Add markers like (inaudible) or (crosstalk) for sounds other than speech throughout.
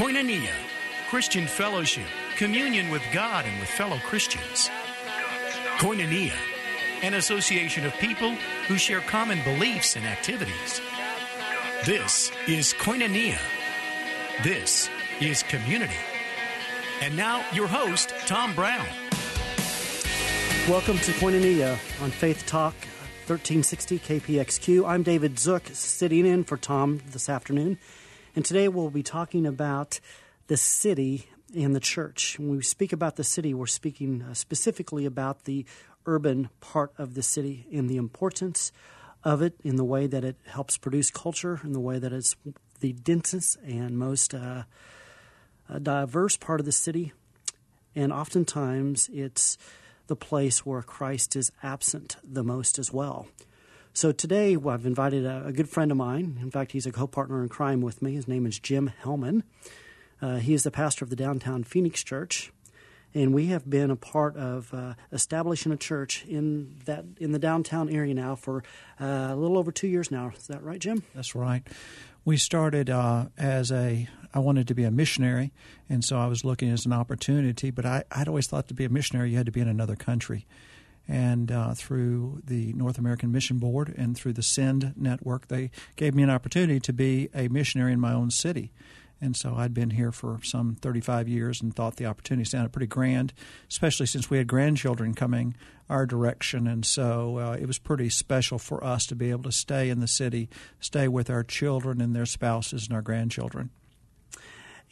Koinonia, Christian fellowship, communion with God and with fellow Christians. Koinonia, an association of people who share common beliefs and activities. This is Koinonia. This is community. And now, your host, Tom Brown. Welcome to Koinonia on Faith Talk 1360 KPXQ. I'm David Zook, sitting in for Tom this afternoon. And today we'll be talking about the city and the church. When we speak about the city, we're speaking uh, specifically about the urban part of the city and the importance of it in the way that it helps produce culture, in the way that it's the densest and most uh, uh diverse part of the city. And oftentimes it's the place where Christ is absent the most as well. So today, I've invited a, a, good friend of mine. In fact, he's a co partner in crime with me. His name is Jim Hellman. Uh, he is the pastor of the downtown Phoenix Church. And we have been a part of uh, establishing a church in that in the downtown area now for uh, a little over two years now. Is that right, Jim? That's right. We started uh, as a I wanted to be a missionary, and so I was looking as an opportunity. But I, I'd always thought to be a missionary, you had to be in another country and uh, through the North American Mission Board and through the Send Network, they gave me an opportunity to be a missionary in my own city. And so I'd been here for some 35 years and thought the opportunity sounded pretty grand, especially since we had grandchildren coming our direction. And so uh, it was pretty special for us to be able to stay in the city, stay with our children and their spouses and our grandchildren.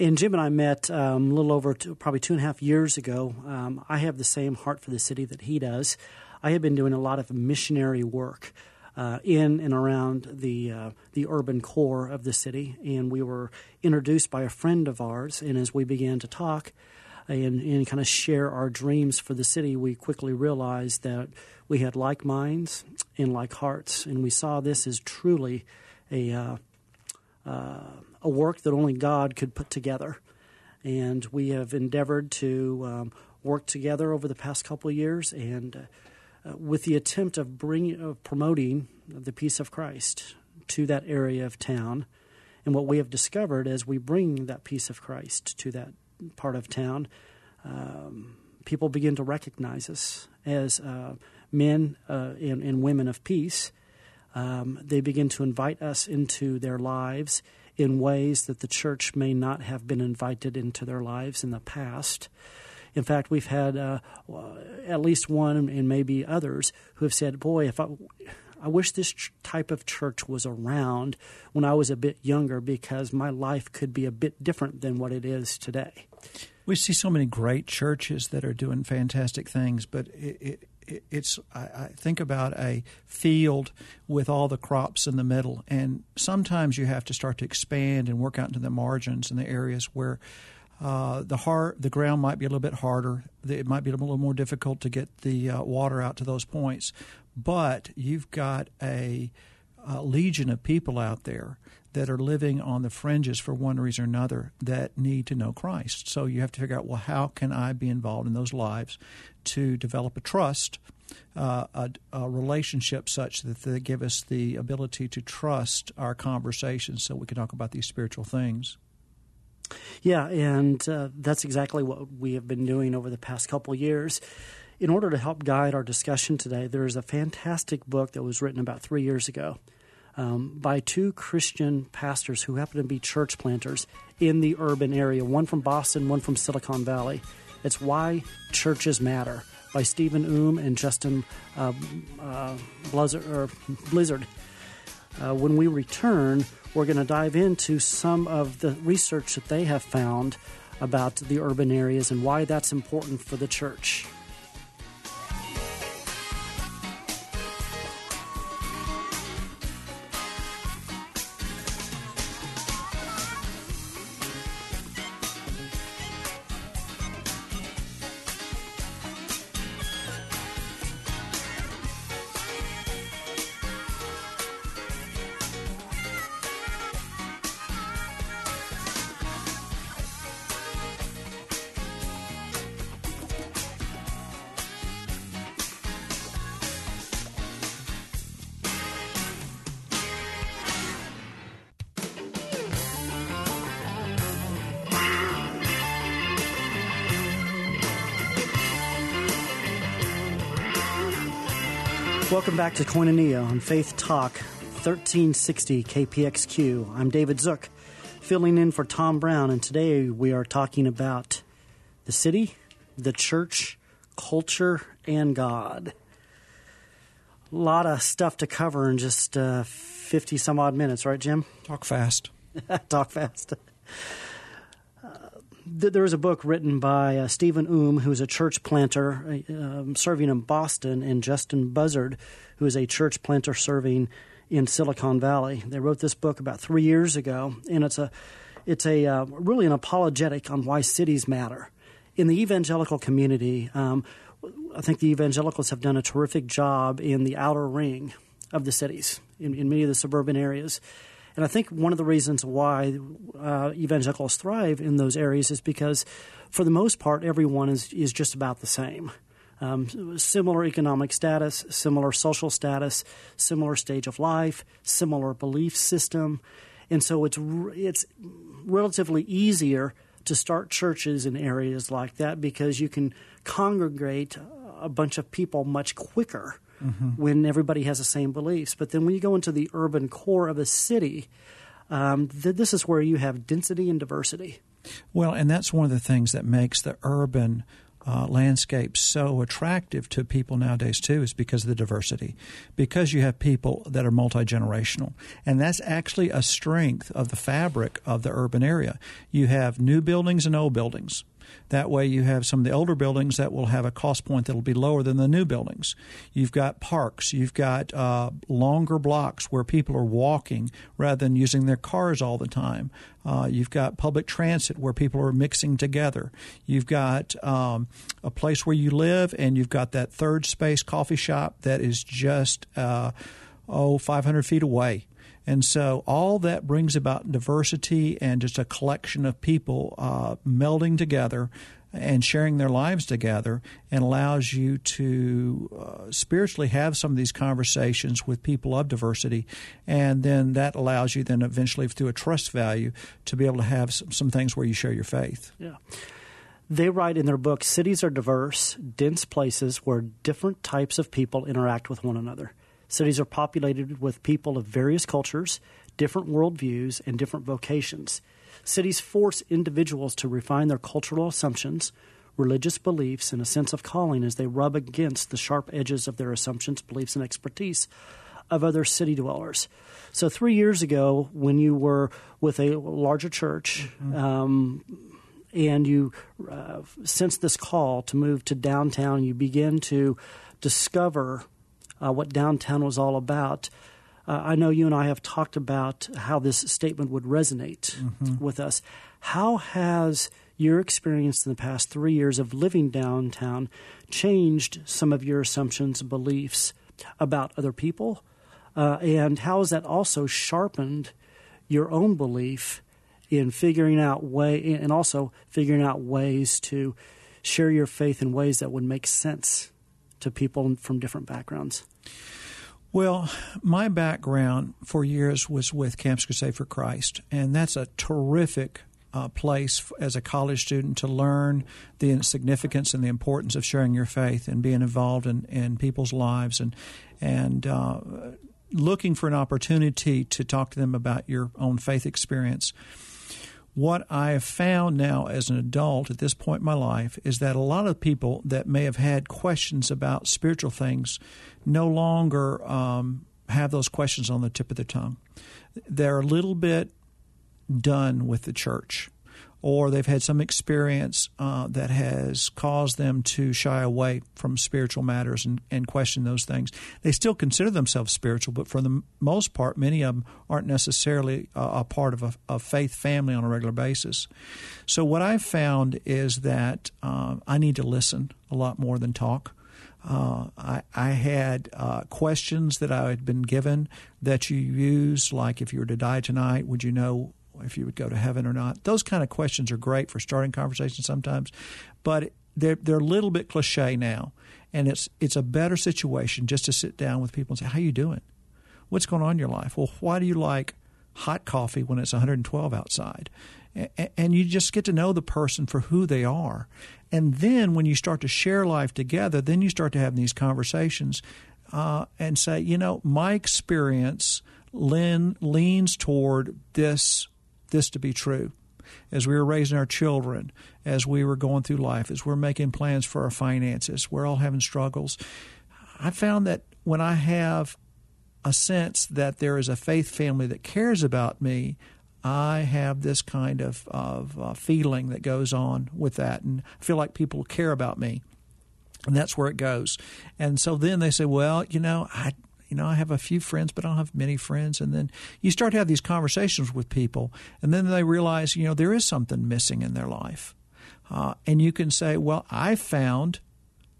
And Jim and I met um, a little over two, probably two and a half years ago. Um, I have the same heart for the city that he does. I have been doing a lot of missionary work uh, in and around the uh, the urban core of the city, and we were introduced by a friend of ours. And as we began to talk and, and kind of share our dreams for the city, we quickly realized that we had like minds and like hearts, and we saw this as truly a uh, uh a work that only God could put together. And we have endeavored to um, work together over the past couple of years, and uh, with the attempt of bringing, of promoting the peace of Christ to that area of town. And what we have discovered as we bring that peace of Christ to that part of town, um, people begin to recognize us as uh, men uh, and, and, women of peace. Um, they begin to invite us into their lives in ways that the church may not have been invited into their lives in the past. In fact, we've had uh, at least one and maybe others who have said, Boy, if I. I wish this type of church was around when I was a bit younger because my life could be a bit different than what it is today. We see so many great churches that are doing fantastic things, but it, it, it's I, I, think about a field with all the crops in the middle, and sometimes you have to start to expand and work out into the margins and the areas where uh, the hard, the ground might be a little bit harder. It might be a little more difficult to get the uh, water out to those points, but you've got a, a legion of people out there that are living on the fringes for one reason or another that need to know Christ. So you have to figure out, well, how can I be involved in those lives to develop a trust, uh, a, a, relationship such that they give us the ability to trust our conversations so we can talk about these spiritual things. Yeah, and uh, that's exactly what we have been doing over the past couple years. In order to help guide our discussion today, there is a fantastic book that was written about three years ago um, by two Christian pastors who happen to be church planters in the urban area, one from Boston, one from Silicon Valley. It's Why Churches Matter by Stephen Oom and Justin uh, uh, Blizzard. Blizzard. Uh, when we return, we're going to dive into some of the research that they have found about the urban areas and why that's important for the church. Welcome back to Koinonia on Faith Talk 1360 KPXQ. I'm David Zook, filling in for Tom Brown, and today we are talking about the city, the church, culture, and God. A lot of stuff to cover in just uh, 50 some odd minutes, right, Jim? Talk fast. (laughs) Talk fast. Uh, there was a book written by uh, Stephen Oom, who's a church planter uh, um, serving in Boston, and Justin Buzzard, who is a church planter serving in Silicon Valley. They wrote this book about three years ago, and it's a it's a uh, really an apologetic on why cities matter in the evangelical community. Um, I think the evangelicals have done a terrific job in the outer ring of the cities, in, in many of the suburban areas. And I think one of the reasons why uh, evangelicals thrive in those areas is because, for the most part, everyone is, is just about the same. Um, similar economic status, similar social status, similar stage of life, similar belief system. And so it's, it's relatively easier to start churches in areas like that because you can congregate a bunch of people much quicker mm-hmm. when everybody has the same beliefs. But then when you go into the urban core of a city, um, th- this is where you have density and diversity. Well, and that's one of the things that makes the urban uh, landscape so attractive to people nowadays too is because of the diversity because you have people that are multi-generational and that's actually a strength of the fabric of the urban area you have new buildings and old buildings that way, you have some of the older buildings that will have a cost point that will be lower than the new buildings. You've got parks, you've got uh, longer blocks where people are walking rather than using their cars all the time. Uh, you've got public transit where people are mixing together. You've got um, a place where you live, and you've got that third space coffee shop that is just, uh, oh, 500 feet away. And so all that brings about diversity and just a collection of people uh, melding together and sharing their lives together and allows you to uh, spiritually have some of these conversations with people of diversity. And then that allows you then eventually through a trust value to be able to have some, some things where you share your faith. Yeah. They write in their book cities are diverse dense places where different types of people interact with one another Cities are populated with people of various cultures, different worldviews, and different vocations. Cities force individuals to refine their cultural assumptions, religious beliefs, and a sense of calling as they rub against the sharp edges of their assumptions, beliefs, and expertise of other city dwellers. So, three years ago, when you were with a larger church, mm-hmm. um, and you uh, sensed this call to move to downtown, you begin to discover uh, what downtown was all about. Uh, I know you and I have talked about how this statement would resonate mm-hmm. with us. How has your experience in the past three years of living downtown changed some of your assumptions and beliefs about other people? Uh, and how has that also sharpened your own belief in figuring out way and also figuring out ways to share your faith in ways that would make sense to people from different backgrounds? Well, my background for years was with Campus Crusade for Christ, and that's a terrific uh, place as a college student to learn the significance and the importance of sharing your faith and being involved in, in people's lives and and uh, looking for an opportunity to talk to them about your own faith experience. What I have found now as an adult at this point in my life is that a lot of people that may have had questions about spiritual things no longer um, have those questions on the tip of their tongue. They're a little bit done with the church or they've had some experience uh, that has caused them to shy away from spiritual matters and, and question those things. They still consider themselves spiritual, but for the most part, many of them aren't necessarily a, a part of a, a, faith family on a regular basis. So, what I've found is that uh, I need to listen a lot more than talk. Uh, I, I, had uh, questions that I had been given that you use, like if you were to die tonight, would you know if you would go to heaven or not. Those kind of questions are great for starting conversations sometimes, but they're they're a little bit cliche now, and it's it's a better situation just to sit down with people and say, "How are you doing? What's going on in your life? Well, why do you like hot coffee when it's 112 outside?" And you just get to know the person for who they are. And then when you start to share life together, then you start to have these conversations uh, and say, you know, my experience lean, leans toward this this to be true. As we were raising our children, as we were going through life, as we're making plans for our finances, we're all having struggles. I found that when I have a sense that there is a faith family that cares about me, I have this kind of, of uh, feeling that goes on with that, and I feel like people care about me, and that's where it goes. And so then they say, "Well, you know, I you know, I have a few friends, but I don't have many friends. And then you start to have these conversations with people, and then they realize, you know, there is something missing in their life. Uh, and you can say, well, I found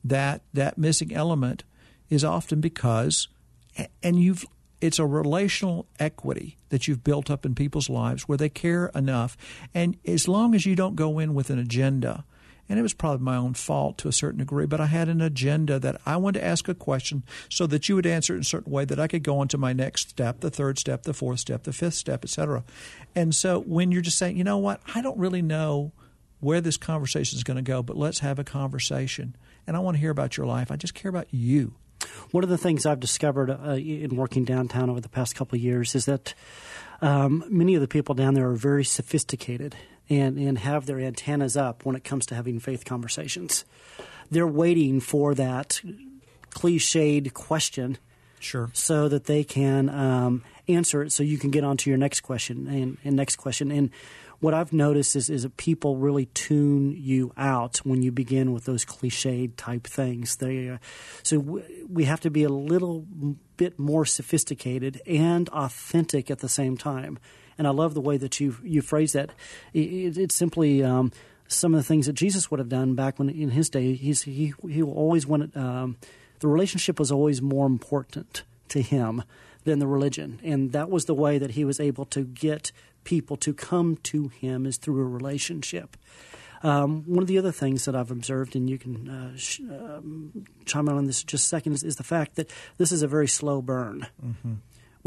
that that missing element is often because, and you've, it's a relational equity that you've built up in people's lives where they care enough. And as long as you don't go in with an agenda, and it was probably my own fault to a certain degree, but I had an agenda that I wanted to ask a question so that you would answer it in a certain way that I could go on to my next step, the third step, the fourth step, the fifth step, etc. And so when you're just saying, you know what, I don't really know where this conversation is going to go, but let's have a conversation. And I want to hear about your life. I just care about you. One of the things I've discovered uh, in working downtown over the past couple of years is that um, many of the people down there are very sophisticated and, and have their antennas up when it comes to having faith conversations. They're waiting for that cliched question sure so that they can um, answer it so you can get on to your next question and, and next question and what I've noticed is, is that people really tune you out when you begin with those cliched type things. They, uh, so w- we have to be a little bit more sophisticated and authentic at the same time. And I love the way that you you phrase that. It, it's simply um, some of the things that Jesus would have done back when in his day. He's, he he always wanted um, the relationship was always more important to him than the religion, and that was the way that he was able to get people to come to him is through a relationship. Um, one of the other things that I've observed, and you can uh, sh- um, chime in on this just a second, is, is, the fact that this is a very slow burn. Mm-hmm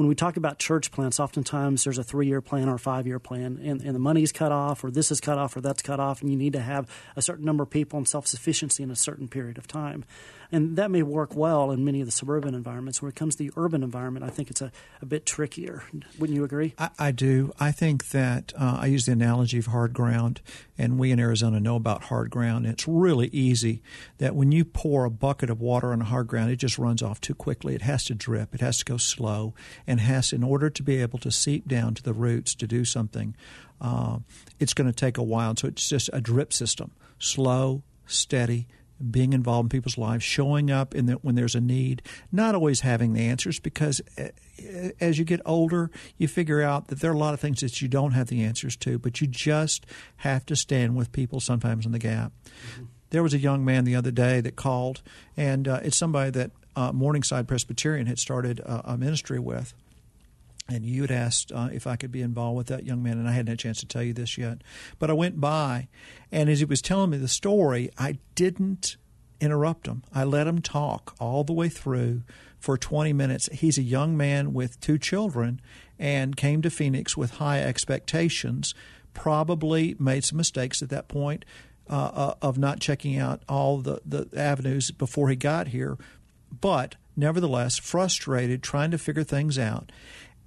when we talk about church plants, oftentimes there's a three year plan or a five year plan, and, and the money's cut off, or this is cut off, or that's cut off, and you need to have a certain number of people and self sufficiency in a certain period of time. And that may work well in many of the suburban environments. When it comes to the urban environment, I think it's a, a bit trickier. Wouldn't you agree? I, I do. I think that uh, I use the analogy of hard ground, and we in Arizona know about hard ground. It's really easy that when you pour a bucket of water on hard ground, it just runs off too quickly. It has to drip, it has to go slow, and has, in order to be able to seep down to the roots to do something, uh, it's going to take a while. So it's just a drip system slow, steady, being involved in people's lives, showing up in the, when there's a need, not always having the answers because eh, eh, as you get older, you figure out that there are a lot of things that you don't have the answers to, but you just have to stand with people sometimes in the gap. Mm-hmm. There was a young man the other day that called, and uh, it's somebody that uh, Morningside Presbyterian had started a, a ministry with and you had asked uh, if I could be involved with that young man, and I hadn't had a chance to tell you this yet. But I went by, and as he was telling me the story, I didn't interrupt him. I let him talk all the way through for 20 minutes. He's a young man with two children and came to Phoenix with high expectations, probably made some mistakes at that point. Uh, uh, of not checking out all the, the avenues before he got here, but nevertheless frustrated, trying to figure things out.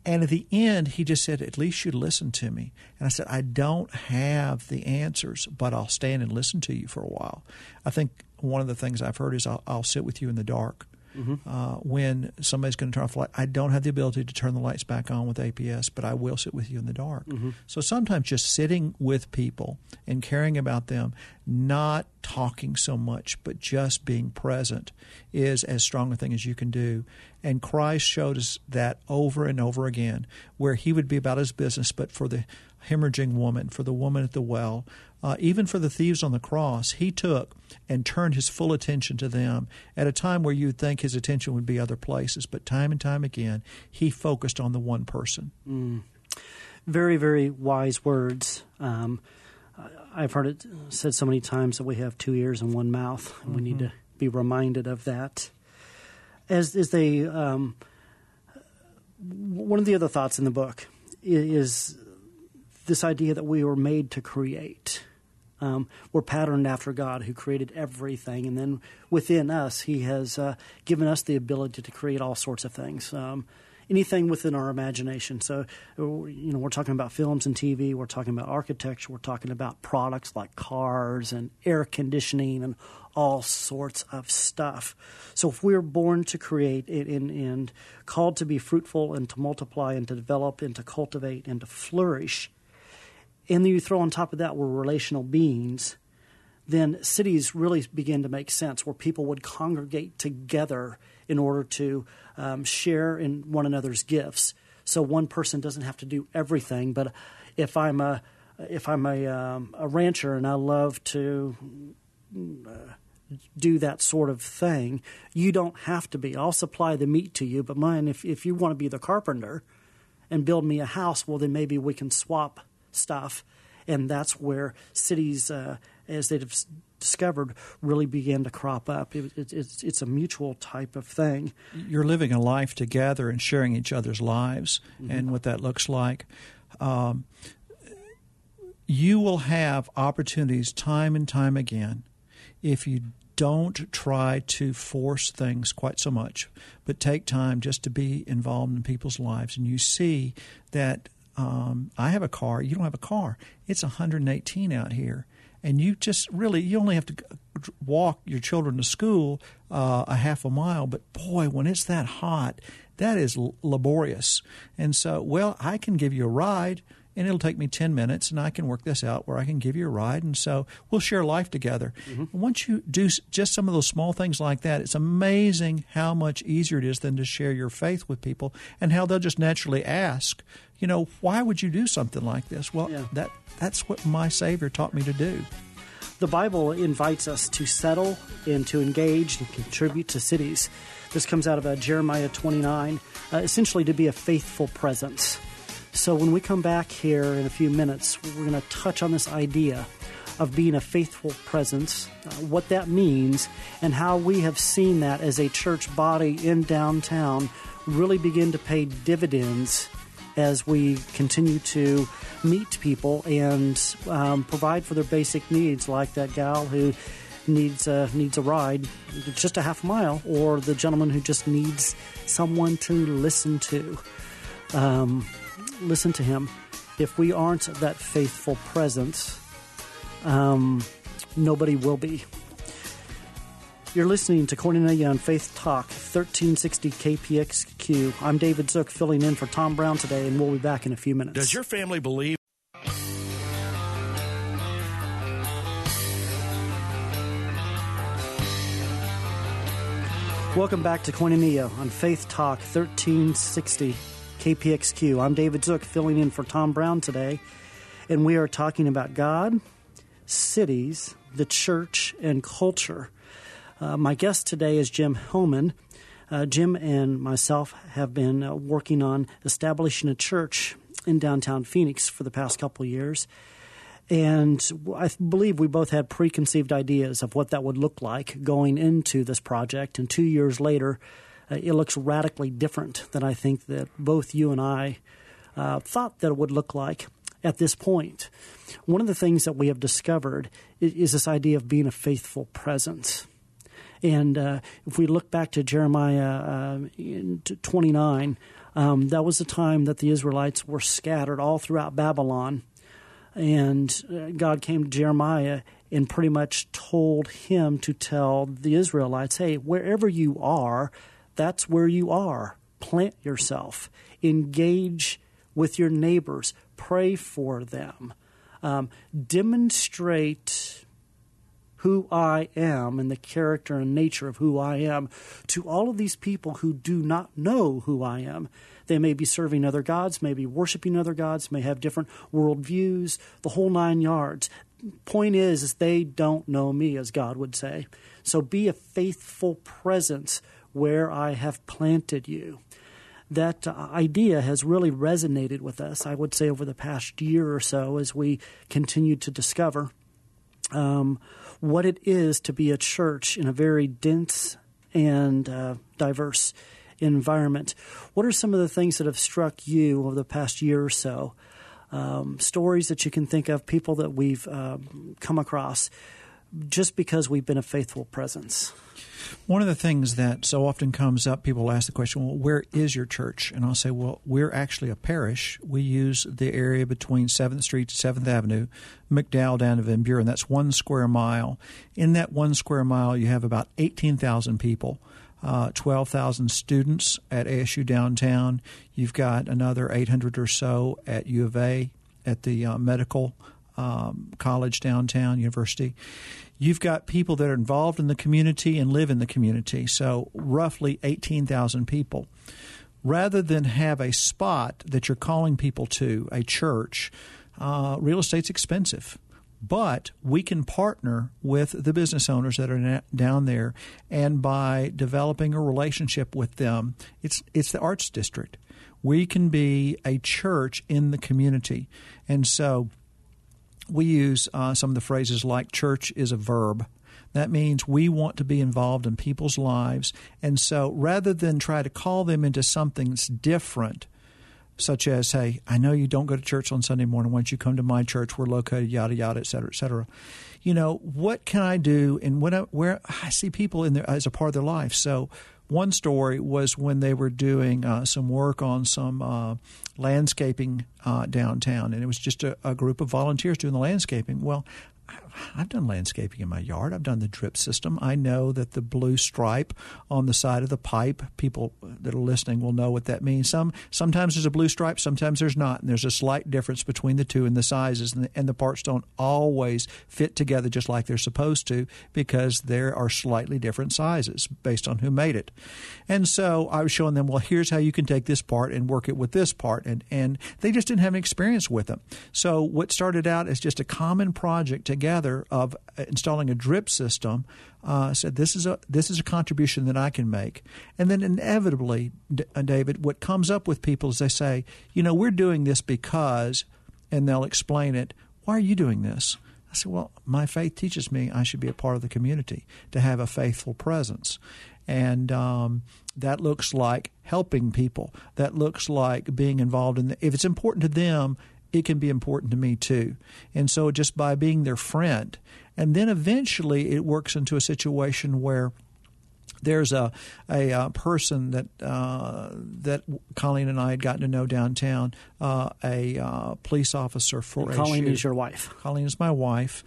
And at the end, he just said, At least you listen to me. And I said, I don't have the answers, but I'll stand and listen to you for a while. I think one of the things I've heard is I'll, I'll sit with you in the dark. Mm-hmm. Uh, when somebody's going to turn off the light, I don't have the ability to turn the lights back on with APS, but I will sit with you in the dark. Mm-hmm. So sometimes just sitting with people and caring about them, not talking so much, but just being present, is as strong a thing as you can do. And Christ showed us that over and over again, where he would be about his business, but for the hemorrhaging woman, for the woman at the well, uh, even for the thieves on the cross, he took and turned his full attention to them at a time where you'd think his attention would be other places. But time and time again, he focused on the one person. Mm. Very, very wise words. Um, I've heard it said so many times that we have two ears and one mouth, and mm-hmm. we need to mm-hmm. be reminded of that. As as they, um, one of the other thoughts in the book is this idea that we were made to create Um, we're patterned after God who created everything. And then within us, He has uh, given us the ability to create all sorts of things. Um, anything within our imagination. So, you know, we're talking about films and TV, we're talking about architecture, we're talking about products like cars and air conditioning and all sorts of stuff. So, if we're born to create and, and called to be fruitful and to multiply and to develop and to cultivate and to flourish, and then you throw on top of that we're relational beings, then cities really begin to make sense where people would congregate together in order to um, share in one another's gifts. So one person doesn't have to do everything. But if I'm a if I'm a, um, a rancher and I love to uh, do that sort of thing, you don't have to be. I'll supply the meat to you, but mine, if, if you want to be the carpenter and build me a house, well, then maybe we can swap stuff. And that's where cities, uh, as they've discovered really began to crop up. It, it, it's, it's a mutual type of thing. You're living a life together and sharing each other's lives mm-hmm. and what that looks like. Um, you will have opportunities time and time again if you don't try to force things quite so much, but take time just to be involved in people's lives. And you see that um, I have a car, you don't have a car. It's 118 out here and you just really you only have to walk your children to school uh, a half a mile but boy when it's that hot that is laborious and so well i can give you a ride and it'll take me 10 minutes and I can work this out where I can give you a ride and so we'll share life together. Mm-hmm. Once you do just some of those small things like that, it's amazing how much easier it is than to share your faith with people and how they'll just naturally ask, you know, why would you do something like this? Well, yeah. that that's what my Savior taught me to do. The Bible invites us to settle and to engage and contribute to cities. This comes out of uh, Jeremiah 29, uh, essentially to be a faithful presence. So when we come back here in a few minutes, we're going to touch on this idea of being a faithful presence, uh, what that means, and how we have seen that as a church body in downtown really begin to pay dividends as we continue to meet people and um, provide for their basic needs, like that gal who needs a, needs a ride, just a half mile, or the gentleman who just needs someone to listen to. Um, listen to him. If we aren't that faithful presence, um, nobody will be. You're listening to Koinonia on Faith Talk, 1360 KPXQ. I'm David Zook filling in for Tom Brown today, and we'll be back in a few minutes. Does your family believe? Welcome back to Koinonia on Faith Talk, 1360 KPXQ. I'm David Zook filling in for Tom Brown today, and we are talking about God, cities, the church, and culture. Uh, my guest today is Jim Hillman. Uh, Jim and myself have been uh, working on establishing a church in downtown Phoenix for the past couple years. And I believe we both had preconceived ideas of what that would look like going into this project. And two years later, uh, it looks radically different than I think that both you and I uh, thought that it would look like at this point. One of the things that we have discovered is, is this idea of being a faithful presence. And uh, if we look back to Jeremiah uh, 29, um, that was the time that the Israelites were scattered all throughout Babylon. And uh, God came to Jeremiah and pretty much told him to tell the Israelites, hey, wherever you are, that's where you are. Plant yourself, engage with your neighbors, pray for them, um, demonstrate who I am and the character and nature of who I am to all of these people who do not know who I am. They may be serving other gods, may be worshiping other gods, may have different worldviews, the whole nine yards. Point is, is they don't know me, as God would say. So be a faithful presence where I have planted you. That idea has really resonated with us, I would say, over the past year or so as we continue to discover um, what it is to be a church in a very dense and uh, diverse environment. What are some of the things that have struck you over the past year or so? um, stories that you can think of, people that we've um, come across, just because we've been a faithful presence. One of the things that so often comes up, people ask the question, well, where is your church? And I'll say, well, we're actually a parish. We use the area between 7th Street to 7th Avenue, McDowell down to Van Buren. That's one square mile. In that one square mile, you have about 18,000 people. Uh, 12,000 students at ASU downtown. You've got another 800 or so at U of A at the uh, medical um, college downtown, university. You've got people that are involved in the community and live in the community, so roughly 18,000 people. Rather than have a spot that you're calling people to, a church, uh, real estate's expensive. But we can partner with the business owners that are down there, and by developing a relationship with them, it's it's the arts district. We can be a church in the community, and so we use uh, some of the phrases like church is a verb. That means we want to be involved in people's lives. And so rather than try to call them into something that's different, such as, hey, I know you don't go to church on Sunday morning. Why don't you come to my church? We're located, yada, yada, et cetera, et cetera. You know, what can I do? And when I, where I see people in there as a part of their life. So one story was when they were doing uh, some work on some uh, landscaping uh, downtown, and it was just a, a, group of volunteers doing the landscaping. Well, I've done landscaping in my yard. I've done the drip system. I know that the blue stripe on the side of the pipe, people that are listening will know what that means. Some sometimes there's a blue stripe, sometimes there's not, and there's a slight difference between the two in the sizes, and the, and the parts don't always fit together just like they're supposed to because there are slightly different sizes based on who made it. And so I was showing them, well, here's how you can take this part and work it with this part, and and they just didn't have any experience with them. So what started out as just a common project together of installing a drip system, uh, said this is a this is a contribution that I can make, and then inevitably, D- uh, David, what comes up with people is they say, you know, we're doing this because, and they'll explain it. Why are you doing this? I said, well, my faith teaches me I should be a part of the community to have a faithful presence, and um, that looks like helping people. That looks like being involved in. The, if it's important to them, it can be important to me too. And so just by being their friend, and then eventually it works into a situation where there's a a, a uh, person that uh, that Colleen and I had gotten to know downtown, uh, a uh, police officer for and Colleen is your wife. Colleen is my wife,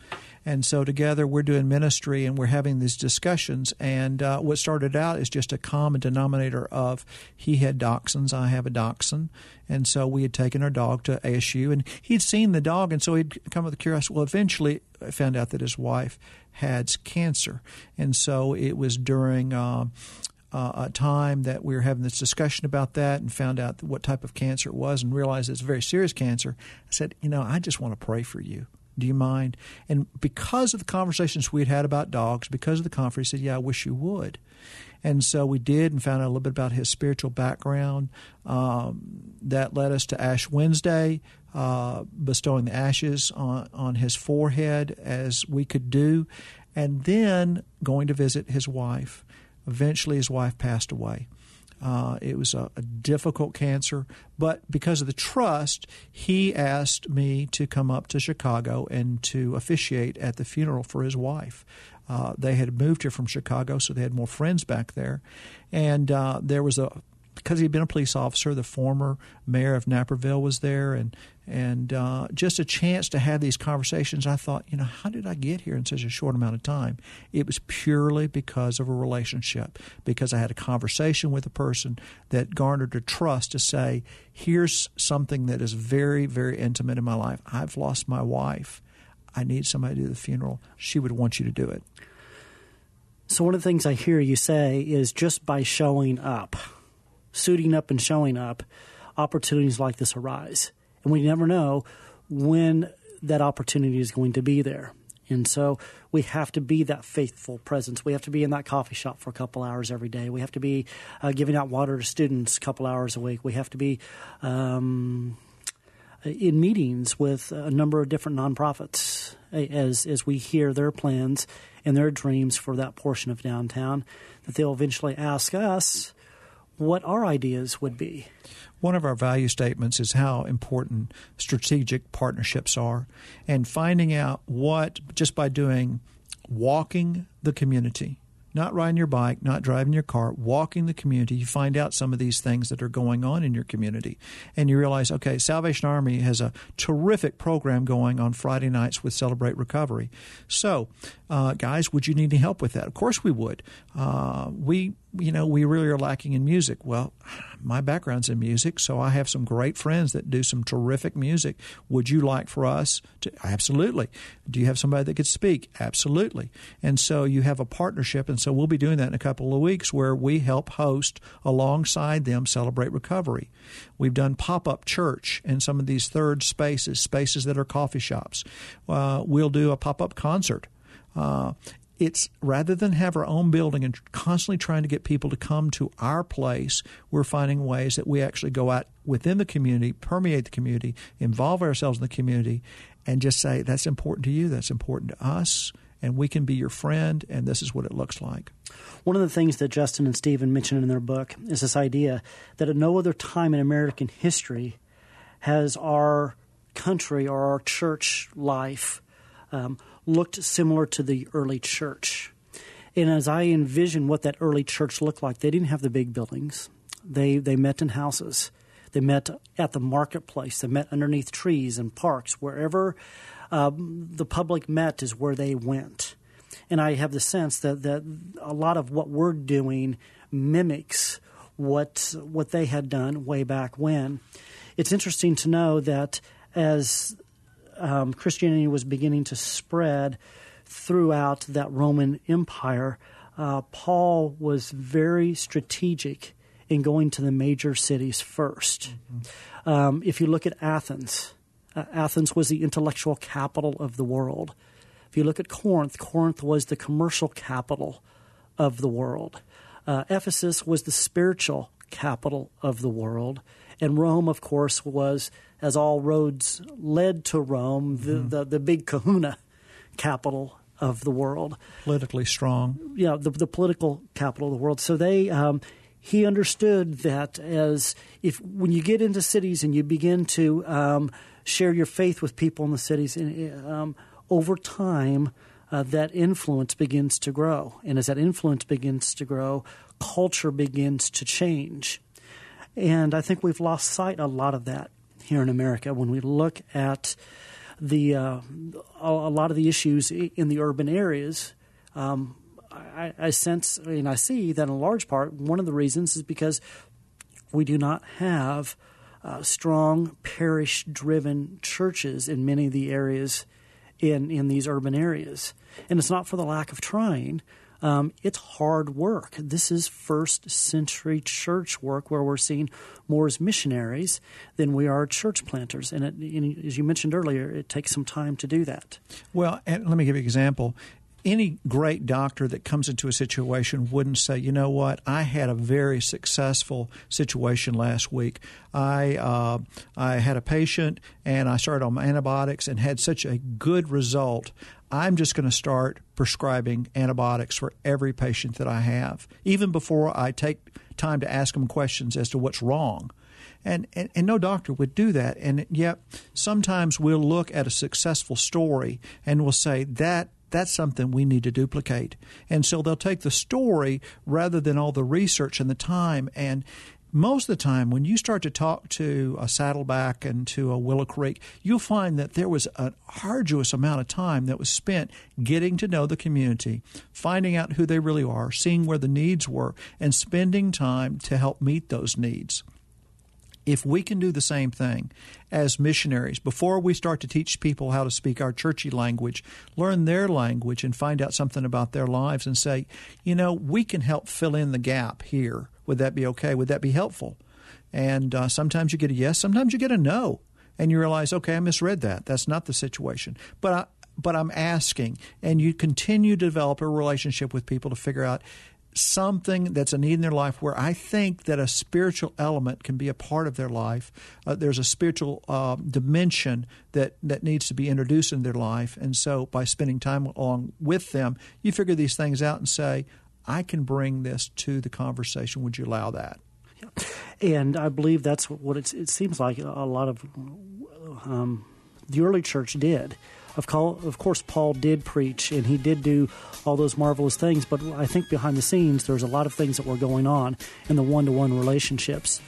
and so together we're doing ministry and we're having these discussions. And uh, what started out is just a common denominator of he had dachshunds, I have a dachshund. And so we had taken our dog to ASU and he'd seen the dog. And so he'd come with the curiosity. Well, eventually I found out that his wife had cancer. And so it was during. Uh, uh, a time that we were having this discussion about that and found out what type of cancer it was and realized it's a very serious cancer. I said, you know, I just want to pray for you. Do you mind? And because of the conversations we had had about dogs, because of the conference, he said, Yeah, I wish you would. And so we did and found out a little bit about his spiritual background. Um, that led us to Ash Wednesday, uh, bestowing the ashes on, on his forehead as we could do, and then going to visit his wife. Eventually, his wife passed away. Uh, it was a, a, difficult cancer, but because of the trust, he asked me to come up to Chicago and to officiate at the funeral for his wife. Uh, they had moved here from Chicago, so they had more friends back there, and uh, there was a because he'd been a police officer, the former mayor of Naperville was there, and and uh, just a chance to have these conversations. I thought, you know, how did I get here in such a short amount of time? It was purely because of a relationship, because I had a conversation with a person that garnered a trust to say, here's something that is very, very intimate in my life. I've lost my wife. I need somebody to do the funeral. She would want you to do it. So, one of the things I hear you say is just by showing up suiting up and showing up, opportunities like this arise. And we never know when that opportunity is going to be there. And so we have to be that faithful presence. We have to be in that coffee shop for a couple hours every day. We have to be uh, giving out water to students a couple hours a week. We have to be um, in meetings with a number of different nonprofits as as we hear their plans and their dreams for that portion of downtown. That they'll eventually ask us what our ideas would be. One of our value statements is how important strategic partnerships are and finding out what, just by doing walking the community, not riding your bike, not driving your car, walking the community, you find out some of these things that are going on in your community. And you realize, okay, Salvation Army has a terrific program going on Friday nights with Celebrate Recovery. So, uh, guys, would you need any help with that? Of course we would. Uh, we you know, we really are lacking in music. Well, my background's in music, so I have some great friends that do some terrific music. Would you like for us to? Absolutely. Do you have somebody that could speak? Absolutely. And so you have a partnership, and so we'll be doing that in a couple of weeks where we help host alongside them Celebrate Recovery. We've done pop up church in some of these third spaces, spaces that are coffee shops. Uh, we'll do a pop up concert. Uh, it's rather than have our own building and constantly trying to get people to come to our place, we're finding ways that we actually go out within the community, permeate the community, involve ourselves in the community, and just say, that's important to you, that's important to us, and we can be your friend, and this is what it looks like. One of the things that Justin and Stephen mentioned in their book is this idea that at no other time in American history has our country or our church life um, looked similar to the early church. And as I envision what that early church looked like, they didn't have the big buildings. They they met in houses. They met at the marketplace. They met underneath trees and parks. Wherever um, the public met is where they went. And I have the sense that, that a lot of what we're doing mimics what what they had done way back when. It's interesting to know that as um, Christianity was beginning to spread throughout that Roman Empire, uh, Paul was very strategic in going to the major cities 1st mm-hmm. um, if you look at Athens, uh, Athens was the intellectual capital of the world. If you look at Corinth, Corinth was the commercial capital of the world. Uh, Ephesus was the spiritual capital of the world. And Rome, of course, was, as all roads led to Rome, the, mm-hmm. the, the, big kahuna capital of the world. Politically strong. Yeah, the, the political capital of the world. So they. Um, he understood that as if when you get into cities and you begin to um, share your faith with people in the cities, um, over time, uh, that influence begins to grow. And as that influence begins to grow, culture begins to change. And I think we've lost sight a lot of that here in America when we look at the uh, a, lot of the issues in the urban areas. Um, I, I, sense and I see that in large part one of the reasons is because we do not have uh, strong parish-driven churches in many of the areas in in these urban areas, and it's not for the lack of trying. Um, it's hard work. This is first century church work where we're seeing more as missionaries than we are church planters. And, it, and as you mentioned earlier, it takes some time to do that. Well, let me give you an example any great doctor that comes into a situation wouldn't say, you know what, I had a very successful situation last week. I uh, I had a patient and I started on antibiotics and had such a good result. I'm just going to start prescribing antibiotics for every patient that I have, even before I take time to ask them questions as to what's wrong. And, and, and, no doctor would do that. And yet, sometimes we'll look at a successful story and we'll say that that's something we need to duplicate. And so they'll take the story rather than all the research and the time. And most of the time, when you start to talk to a Saddleback and to a Willow Creek, you'll find that there was an arduous amount of time that was spent getting to know the community, finding out who they really are, seeing where the needs were, and spending time to help meet those needs if we can do the same thing as missionaries, before we start to teach people how to speak our churchy language, learn their language and find out something about their lives and say, you know, we can help fill in the gap here. Would that be okay? Would that be helpful? And uh, sometimes you get a yes, sometimes you get a no. And you realize, okay, I misread that. That's not the situation. But I, but I'm asking, and you continue to develop a relationship with people to figure out something that's a need in their life where I think that a spiritual element can be a part of their life. Uh, there's a spiritual uh, dimension that, that needs to be introduced in their life. And so by spending time along with them, you figure these things out and say, I can bring this to the conversation. Would you allow that? And I believe that's what it seems like a lot of um, the early church did. Of, call, of course, Paul did preach and he did do all those marvelous things, but I think behind the scenes there's a lot of things that were going on in the one to one relationships.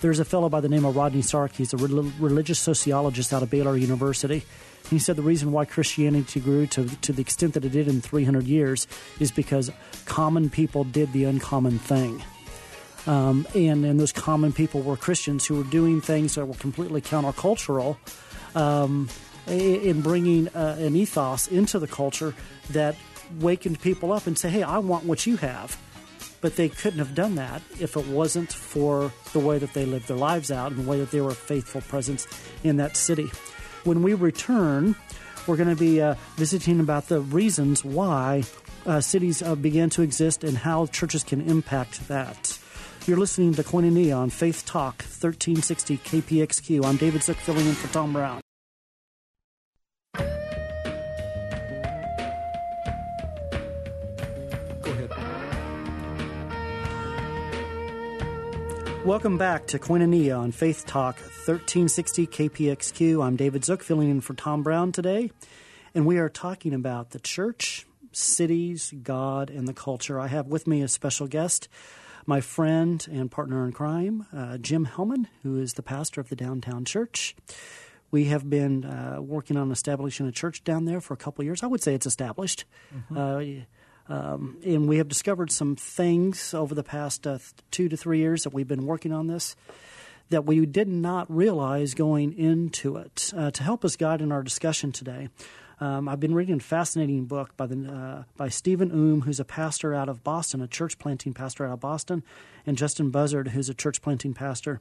There's a fellow by the name of Rodney Stark. He's a re- religious sociologist out of Baylor University. He said the reason why Christianity grew to, to the extent that it did in 300 years is because common people did the uncommon thing. Um, and, and those common people were Christians who were doing things that were completely countercultural um, in bringing uh, an ethos into the culture that wakened people up and say, hey, I want what you have. But they couldn't have done that if it wasn't for the way that they lived their lives out and the way that they were a faithful presence in that city. When we return, we're going to be uh, visiting about the reasons why uh, cities uh, began to exist and how churches can impact that. You're listening to Koinonia on Faith Talk 1360 KPXQ. I'm David Zook filling in for Tom Brown. Welcome back to Koinonia on Faith Talk 1360 KPXQ. I'm David Zook, filling in for Tom Brown today, and we are talking about the church, cities, God, and the culture. I have with me a special guest, my friend and partner in crime, uh, Jim Hellman, who is the pastor of the downtown church. We have been uh, working on establishing a church down there for a couple of years. I would say it's established. Mm-hmm. Uh, um, and we have discovered some things over the past uh, two to three years that we've been working on this that we did not realize going into it. Uh, to help us guide in our discussion today, um, I've been reading a fascinating book by the uh, by Stephen Oom, who's a pastor out of Boston, a church planting pastor out of Boston, and Justin Buzzard, who's a church planting pastor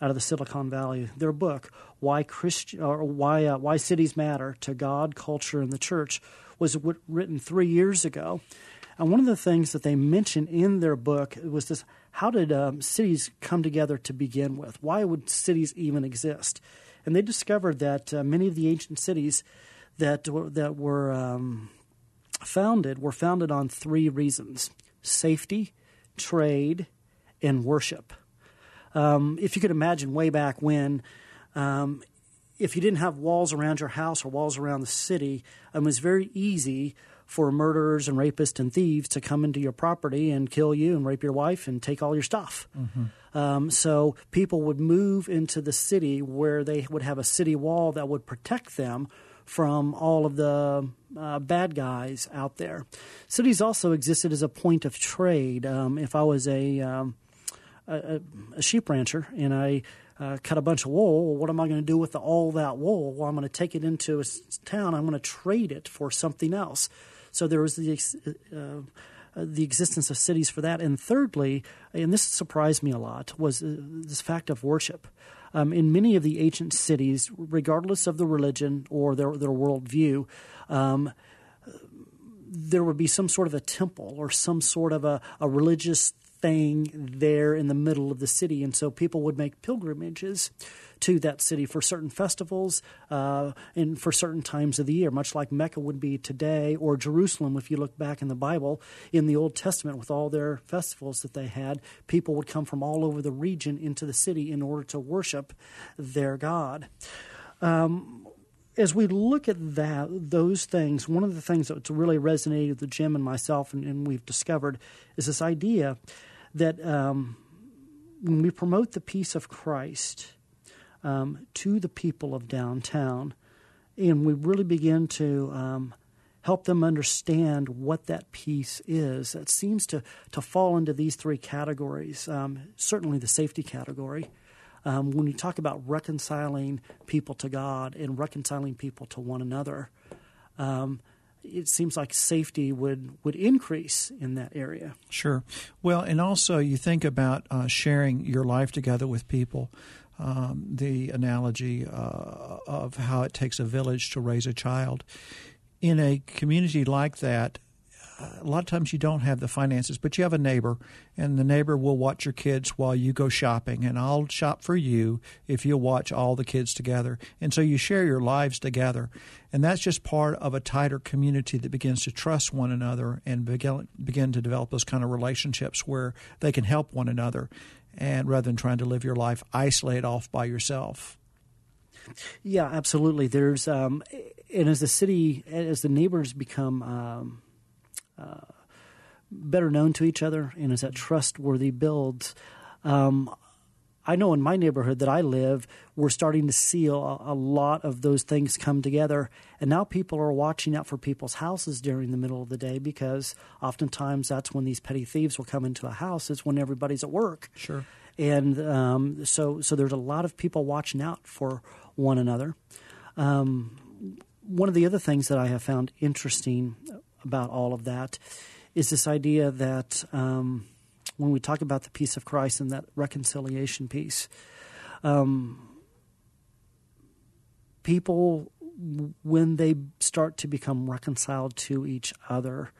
out of the Silicon Valley. Their book, "Why Christ or Why uh, Why Cities Matter to God, Culture, and the Church," was w- written three years ago. And one of the things that they mentioned in their book was this how did um, cities come together to begin with? Why would cities even exist? And they discovered that uh, many of the ancient cities that, that were um, founded were founded on three reasons safety, trade, and worship. Um, if you could imagine way back when, um, if you didn't have walls around your house or walls around the city, it was very easy for murderers and rapists and thieves to come into your property and kill you and rape your wife and take all your stuff. Mm-hmm. Um, so people would move into the city where they would have a city wall that would protect them from all of the uh, bad guys out there. Cities also existed as a point of trade. Um, if I was a, um, a, a sheep rancher and I uh, cut a bunch of wool. What am I going to do with the, all that wool? Well, I'm going to take it into a town. I'm going to trade it for something else. So there was the uh, uh, the existence of cities for that. And thirdly, and this surprised me a lot, was uh, this fact of worship. Um, in many of the ancient cities, regardless of the religion or their their worldview, um, there would be some sort of a temple or some sort of a, a religious thing there in the middle of the city, and so people would make pilgrimages to that city for certain festivals uh, and for certain times of the year, much like Mecca would be today, or Jerusalem, if you look back in the Bible, in the Old Testament, with all their festivals that they had, people would come from all over the region into the city in order to worship their God. Um, as we look at that, those things, one of the things that's really resonated with Jim and myself, and, and we've discovered, is this idea that um, when we promote the peace of Christ, um, to the people of downtown. And we really begin to um, help them understand what that peace is. It seems to, to fall into these three categories, um, certainly the safety category. Um, when you talk about reconciling people to God and reconciling people to one another, um, it seems like safety would, would increase in that area. Sure. Well, and also you think about uh, sharing your life together with people um, the analogy uh, of how it takes a village to raise a child. In a community like that, a lot of times you don't have the finances, but you have a neighbor, and the neighbor will watch your kids while you go shopping, and I'll shop for you if you'll watch all the kids together. And so you share your lives together. And that's just part of a tighter community that begins to trust one another and begin, begin to develop those kind of relationships where they can help one another. and rather than trying to live your life isolated off by yourself. Yeah, absolutely. There's um, and as the city, as the neighbors become um, uh, better known to each other, and as that trustworthy builds, um, I know in my neighborhood that I live, we're starting to see a, a, lot of those things come together. And now people are watching out for people's houses during the middle of the day because oftentimes that's when these petty thieves will come into a house. It's when everybody's at work. Sure. And um, so, so there's a lot of people watching out for one another. Um, one of the other things that I have found interesting about all of that is this idea that. Um, when we talk about the peace of Christ and that reconciliation piece. Um, people, when they start to become reconciled to each other,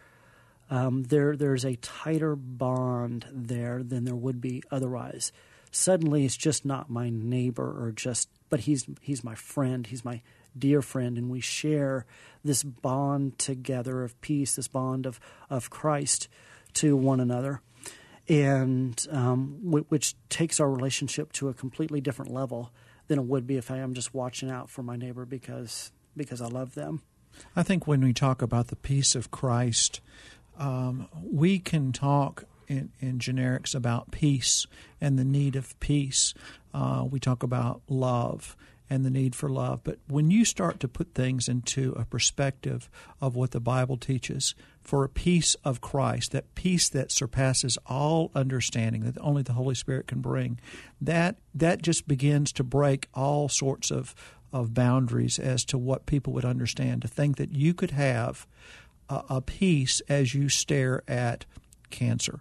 um, there there's a tighter bond there than there would be otherwise. Suddenly, it's just not my neighbor or just, but he's he's my friend. He's my dear friend, and we share this bond together of peace, this bond of of Christ to one another and um, w- which takes our relationship to a completely different level than it would be if I am just watching out for my neighbor because because I love them. I think when we talk about the peace of Christ, um, we can talk in, in, generics about peace and the need of peace. Uh, we talk about love and the need for love. But when you start to put things into a perspective of what the Bible teaches for a peace of Christ, that peace that surpasses all understanding that only the Holy Spirit can bring, that that just begins to break all sorts of of boundaries as to what people would understand. To think that you could have a, a peace as you stare at cancer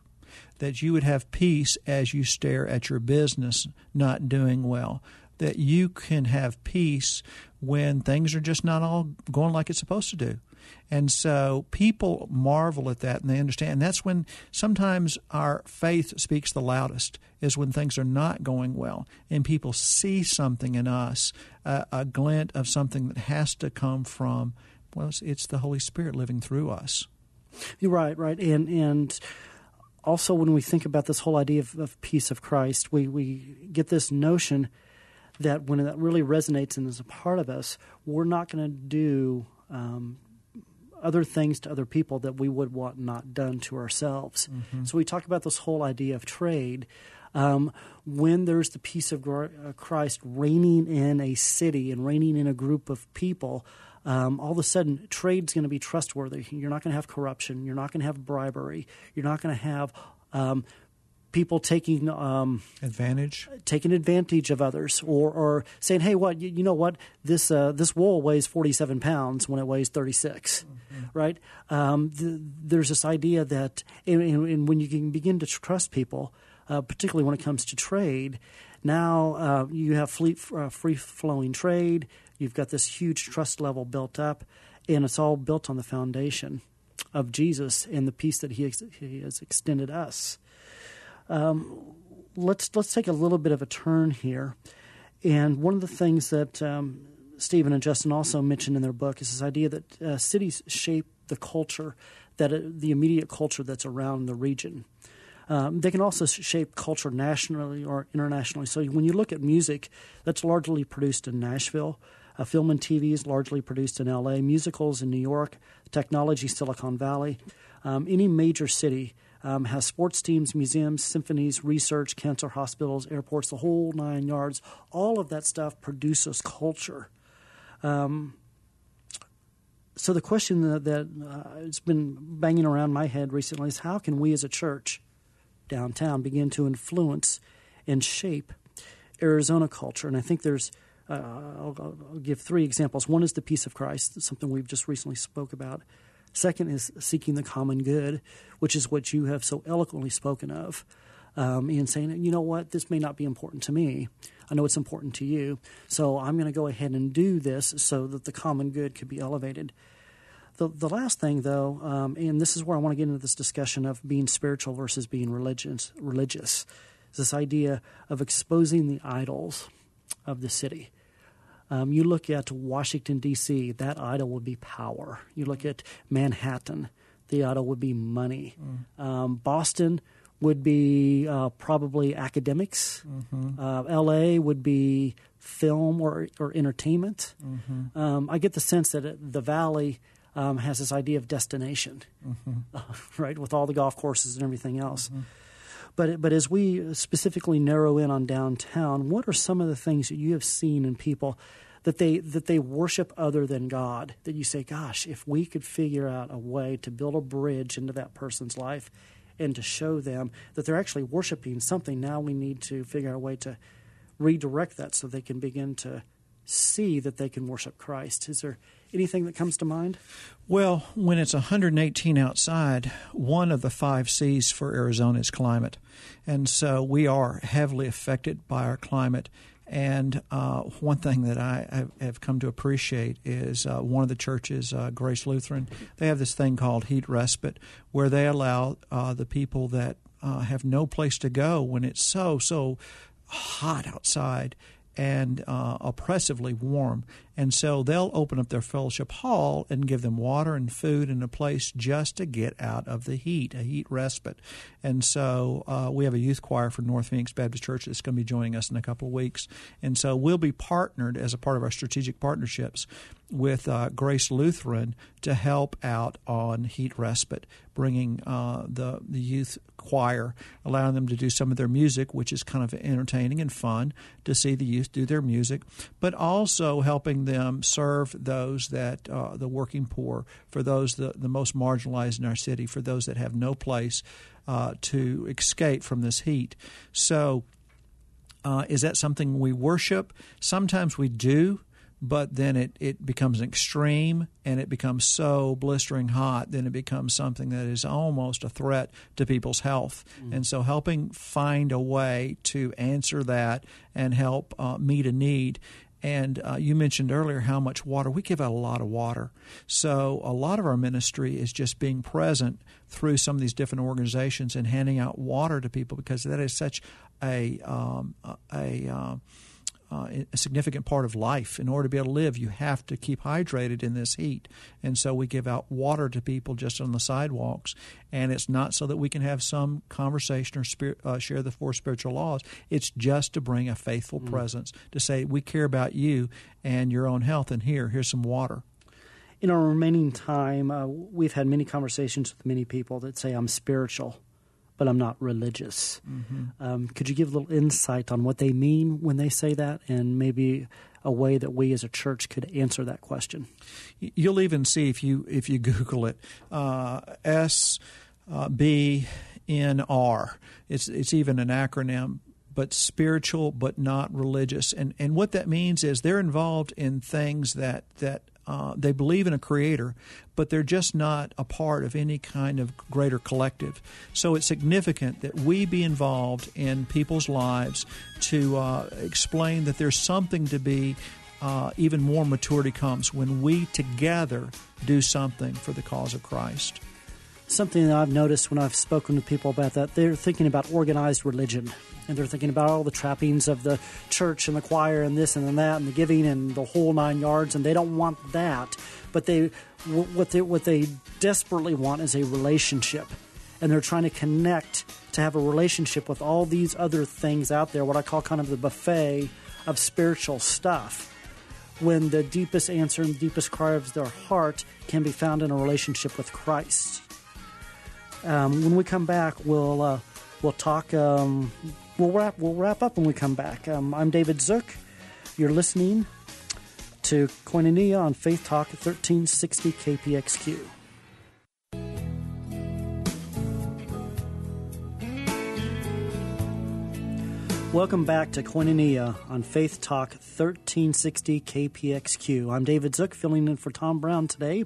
that you would have peace as you stare at your business not doing well, that you can have peace when things are just not all going like it's supposed to do. And so people marvel at that and they understand. And that's when sometimes our faith speaks the loudest, is when things are not going well and people see something in us, a glint of something that has to come from, well, it's, it's the Holy Spirit living through us. You're right, right. And, and, also, when we think about this whole idea of, of peace of Christ, we, we get this notion that when that really resonates and is a part of us, we're not going to do um, other things to other people that we would want not done to ourselves. Mm-hmm. So we talk about this whole idea of trade. Um, when there's the peace of uh, Christ reigning in a city and reigning in a group of people, um, all of a sudden trade's going to be trustworthy. You're not going to have corruption. You're not going to have bribery. You're not going to have um, people taking um, advantage, taking advantage of others, or, or saying, "Hey, what you, you know what this uh, this wool weighs forty seven pounds when it weighs thirty six, mm-hmm. right?" Um, th- there's this idea that, and, and, when you can begin to trust people, uh, particularly when it comes to trade, now uh, you have fleet, uh, free flowing trade. You've got this huge trust level built up, and it's all built on the foundation of Jesus and the peace that He, ex- he has extended us. Um, let's let's take a little bit of a turn here, and one of the things that um, Stephen and Justin also mentioned in their book is this idea that uh, cities shape the culture, that uh, the immediate culture that's around the region. Um, they can also shape culture nationally or internationally. So when you look at music, that's largely produced in Nashville. Uh, film and TV is largely produced in LA. Musicals in New York. Technology, Silicon Valley. Um, any major city um, has sports teams, museums, symphonies, research, cancer hospitals, airports, the whole nine yards. All of that stuff produces culture. Um, so the question that, that uh, has been banging around my head recently is how can we as a church downtown begin to influence and shape Arizona culture? And I think there's uh, I'll, I'll, give three examples. One is the peace of Christ, something we've just recently spoke about. Second is seeking the common good, which is what you have so eloquently spoken of, um, and saying, you know what, this may not be important to me. I know it's important to you, so I'm going to go ahead and do this so that the common good could be elevated. The, the last thing, though, um, and this is where I want to get into this discussion of being spiritual versus being religious, religious is this idea of exposing the idols of the city. Um, you look at Washington, D.C., that idol would be power. You look at Manhattan, the idol would be money. Mm. Um, Boston would be uh, probably academics. Mm-hmm. Uh, L.A. would be film or or entertainment. Mm-hmm. Um, I get the sense that the Valley um, has this idea of destination, uh, (laughs) right, with all the golf courses and everything else. But but as we specifically narrow in on downtown, what are some of the things that you have seen in people that they that they worship other than God? That you say, "Gosh, if we could figure out a way to build a bridge into that person's life, and to show them that they're actually worshiping something, now we need to figure out a way to redirect that so they can begin to see that they can worship Christ." Is there anything that comes to mind? Well, when it's 118 outside, one of the five C's for Arizona is climate. And so we are heavily affected by our climate. And uh, one thing that I have come to appreciate is uh, one of the churches, uh, Grace Lutheran, they have this thing called heat respite, where they allow uh, the people that uh, have no place to go when it's so, so hot outside and uh, oppressively warm. And so they'll open up their fellowship hall and give them water and food and a place just to get out of the heat, a heat respite. And so uh, we have a youth choir for North Phoenix Baptist Church that's going to be joining us in a couple of weeks. And so we'll be partnered as a part of our strategic partnerships with uh, Grace Lutheran to help out on heat respite, bringing uh, the the youth choir, allowing them to do some of their music, which is kind of entertaining and fun to see the youth do their music, but also helping them serve those that uh, the working poor, for those the, the most marginalized in our city, for those that have no place uh, to escape from this heat. So. Uh, is that something we worship? Sometimes we do but then it, it becomes an extreme and it becomes so blistering hot, then it becomes something that is almost a threat to people's health. Mm. And so, helping find a way to answer that and help uh, meet a need. And uh, you mentioned earlier how much water. We give out a lot of water. So, a lot of our ministry is just being present through some of these different organizations and handing out water to people because that is such a, um, a, a uh, a significant part of life. In order to be able to live, you have to keep hydrated in this heat. And so we give out water to people just on the sidewalks. And it's not so that we can have some conversation or spirit, uh, share the four spiritual laws. It's just to bring a faithful mm. presence to say, we care about you and your own health. And here, here's some water. In our remaining time, uh, we've had many conversations with many people that say, I'm spiritual but I'm not religious. Mm-hmm. Um, could you give a little insight on what they mean when they say that, and maybe a way that we as a church could answer that question? You'll even see if you if you (laughs) Google it, uh, S uh, B N R. It's it's even an acronym but spiritual but not religious. And and what that means is they're involved in things that that uh, they believe in a creator, but they're just not a part of any kind of greater collective. So it's significant that we be involved in people's lives to uh, explain that there's something to be. Uh, even more maturity comes when we together do something for the cause of Christ. Something that I've noticed when I've spoken to people about that, they're thinking about organized religion and they're thinking about all the trappings of the church and the choir and this and that and the giving and the whole nine yards, and they don't want that. But they what they what they desperately want is a relationship, and they're trying to connect to have a relationship with all these other things out there. What I call kind of the buffet of spiritual stuff. When the deepest answer and deepest cry of their heart can be found in a relationship with Christ. Um, when we come back, we'll uh, we'll talk um, we'll wrap we'll wrap up when we come back. Um, I'm David Zook. You're listening to Koinonia on Faith Talk 1360 KPXQ. Welcome back to Koinonia on Faith Talk 1360 KPXQ. I'm David Zook, filling in for Tom Brown today.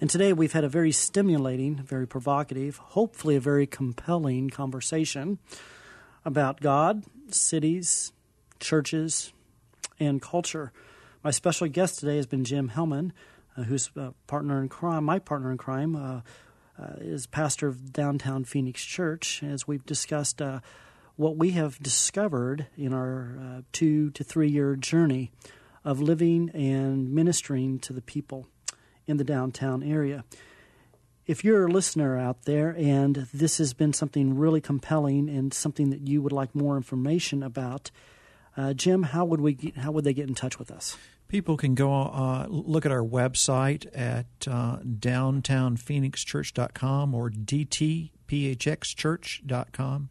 And today we've had a very stimulating, very provocative, hopefully a very compelling conversation about God, cities, churches, and culture. My special guest today has been Jim Hellman, uh, who's a partner in crime, my partner in crime, uh, uh, is pastor of downtown Phoenix Church. As we've discussed uh, what we have discovered in our uh, two to three year journey of living and ministering to the people in the downtown area if you're a listener out there and this has been something really compelling and something that you would like more information about, uh, Jim, how would we get, how would they get in touch with us? People can go uh, look at our website at uh, downtownphoenixchurch.com or dtphxchurch.com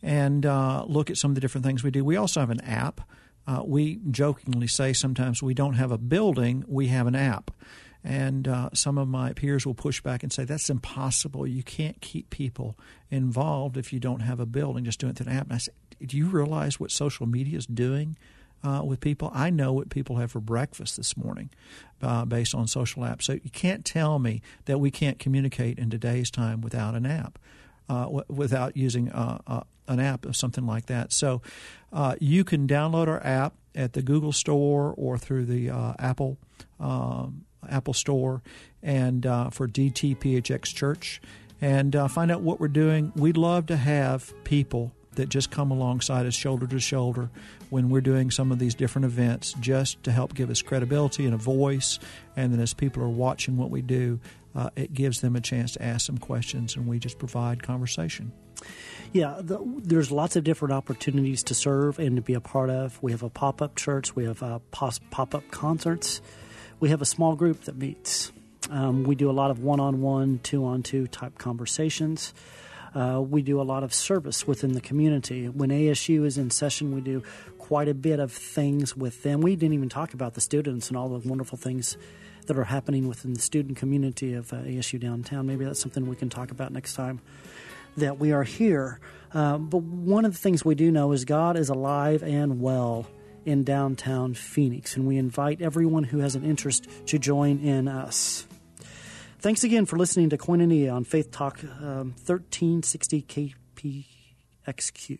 and uh, look at some of the different things we do. We also have an app. Uh, we jokingly say sometimes we don't have a building, we have an app. And uh, some of my peers will push back and say, that's impossible. You can't keep people involved if you don't have a building, just doing it through an app. And I say, do you realize what social media is doing? Uh, with people. I know what people have for breakfast this morning uh, based on social apps. So you can't tell me that we can't communicate in today's time without an app, uh, w- without using uh, uh, an app of something like that. So uh, you can download our app at the Google Store or through the Apple um, Apple Store and for DTPHX Church and find out what we're doing. We'd love to have people that just come alongside us shoulder to shoulder when we're doing some of these different events just to help give us credibility and a voice. And then as people are watching what we do, uh, it gives them a chance to ask some questions and we just provide conversation. Yeah, the, there's lots of different opportunities to serve and to be a part of. We have a pop up church, we have uh, pop up concerts, we have a small group that meets. Um, we do a lot of one on one, two on two type conversations. Uh, we do a lot of service within the community. When ASU is in session, we do quite a bit of things with them. We didn't even talk about the students and all the wonderful things that are happening within the student community of uh, ASU downtown. Maybe that's something we can talk about next time that we are here. Uh, but one of the things we do know is God is alive and well in downtown Phoenix, and we invite everyone who has an interest to join in us. Thanks again for listening to Koinonia on Faith Talk um, 1360 KPXQ.